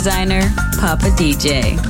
Designer, Papa DJ.